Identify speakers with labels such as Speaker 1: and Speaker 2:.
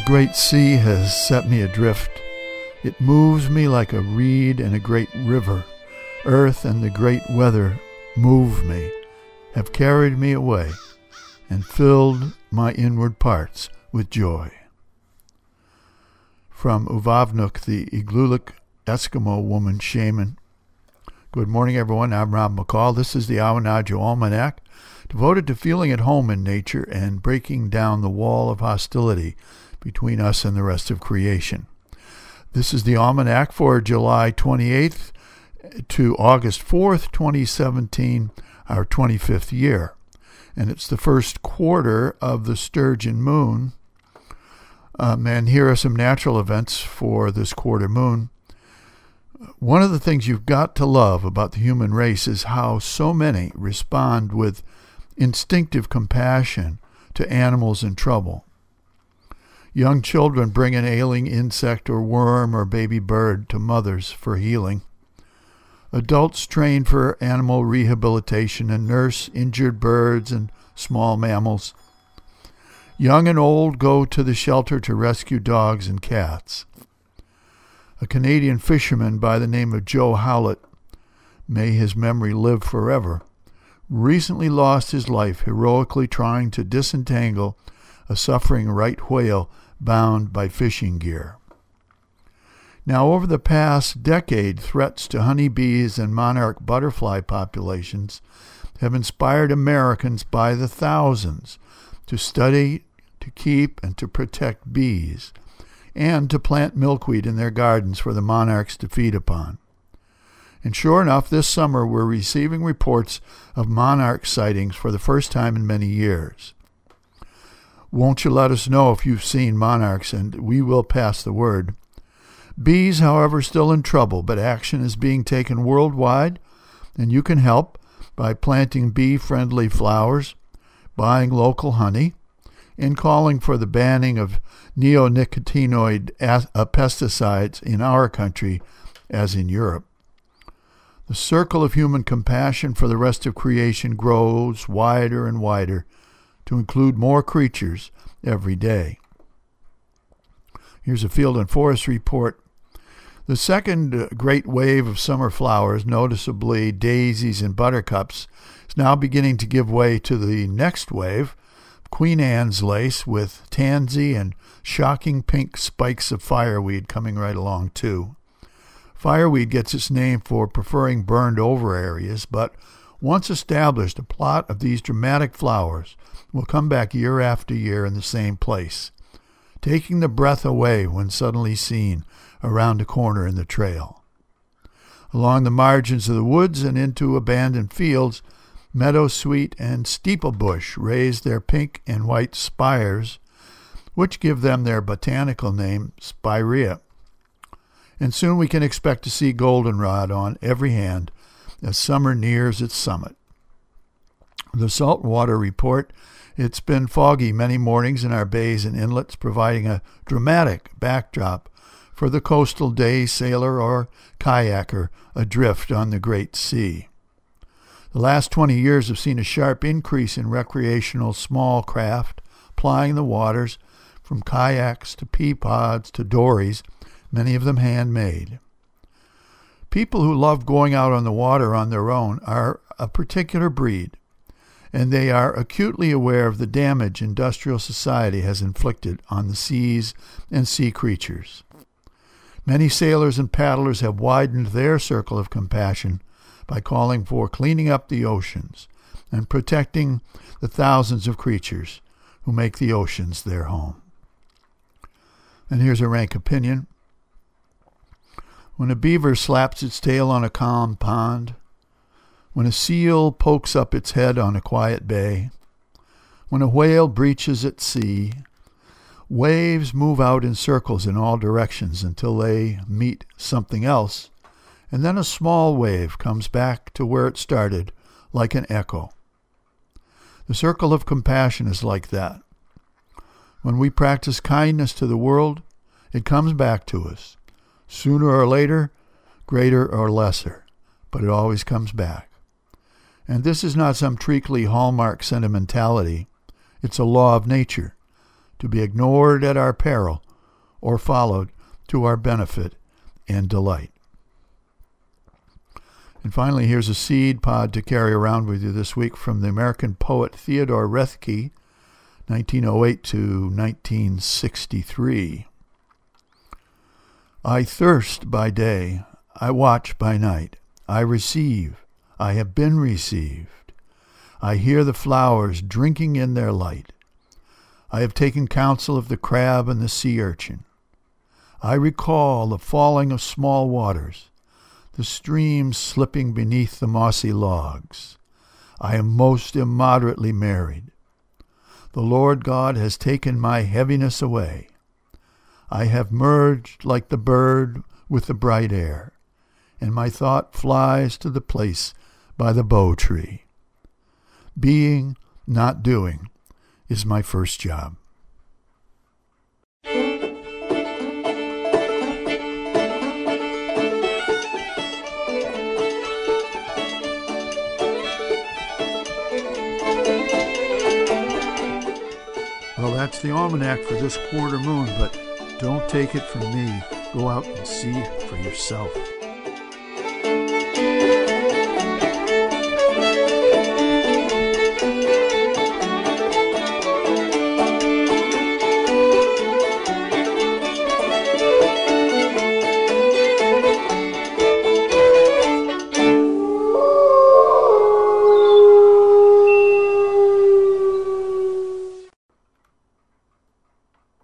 Speaker 1: The great sea has set me adrift. It moves me like a reed in a great river. Earth and the great weather move me, have carried me away, and filled my inward parts with joy. From Uvavnuk, the Igloolik Eskimo woman shaman. Good morning, everyone. I'm Rob McCall. This is the Awanadjo Almanack, devoted to feeling at home in nature and breaking down the wall of hostility between us and the rest of creation. This is the Almanack for July 28th to August 4th, 2017, our 25th year. And it's the first quarter of the Sturgeon moon. Um, and here are some natural events for this quarter moon. One of the things you've got to love about the human race is how so many respond with instinctive compassion to animals in trouble. Young children bring an ailing insect or worm or baby bird to mothers for healing. Adults train for animal rehabilitation and nurse injured birds and small mammals. Young and old go to the shelter to rescue dogs and cats. A Canadian fisherman by the name of Joe Howlett, may his memory live forever, recently lost his life heroically trying to disentangle a suffering right whale bound by fishing gear. Now, over the past decade, threats to honeybees and monarch butterfly populations have inspired Americans by the thousands to study, to keep, and to protect bees, and to plant milkweed in their gardens for the monarchs to feed upon. And sure enough, this summer we're receiving reports of monarch sightings for the first time in many years. Won't you let us know if you've seen monarchs, and we will pass the word. Bees, however, still in trouble, but action is being taken worldwide, and you can help by planting bee friendly flowers, buying local honey, and calling for the banning of neonicotinoid uh, pesticides in our country as in Europe. The circle of human compassion for the rest of creation grows wider and wider to include more creatures every day. Here's a field and forest report. The second uh, great wave of summer flowers, noticeably daisies and buttercups, is now beginning to give way to the next wave, Queen Anne's lace with tansy and shocking pink spikes of fireweed coming right along too. Fireweed gets its name for preferring burned over areas, but once established, a plot of these dramatic flowers will come back year after year in the same place, taking the breath away when suddenly seen around a corner in the trail. Along the margins of the woods and into abandoned fields, meadow sweet and steeplebush raise their pink and white spires, which give them their botanical name, spirea. And soon we can expect to see goldenrod on every hand as summer nears its summit. The saltwater report it's been foggy many mornings in our bays and inlets, providing a dramatic backdrop for the coastal day sailor or kayaker adrift on the great sea. The last 20 years have seen a sharp increase in recreational small craft plying the waters, from kayaks to pea pods to dories, many of them handmade. People who love going out on the water on their own are a particular breed, and they are acutely aware of the damage industrial society has inflicted on the seas and sea creatures. Many sailors and paddlers have widened their circle of compassion by calling for cleaning up the oceans and protecting the thousands of creatures who make the oceans their home. And here's a rank opinion when a beaver slaps its tail on a calm pond, when a seal pokes up its head on a quiet bay, when a whale breaches at sea, waves move out in circles in all directions until they meet something else, and then a small wave comes back to where it started like an echo. The circle of compassion is like that. When we practice kindness to the world, it comes back to us sooner or later, greater or lesser, but it always comes back. And this is not some treacly hallmark sentimentality, it's a law of nature to be ignored at our peril or followed to our benefit and delight. And finally, here's a seed pod to carry around with you this week from the American poet Theodore Roethke, 1908 to 1963. I thirst by day, I watch by night, I receive, I have been received. I hear the flowers drinking in their light. I have taken counsel of the crab and the sea urchin. I recall the falling of small waters, the streams slipping beneath the mossy logs. I am most immoderately married. The Lord God has taken my heaviness away. I have merged like the bird with the bright air, and my thought flies to the place by the bo-tree. Being, not doing, is my first job. Well, that's the almanac for this quarter moon, but don't take it from me. Go out and see for yourself.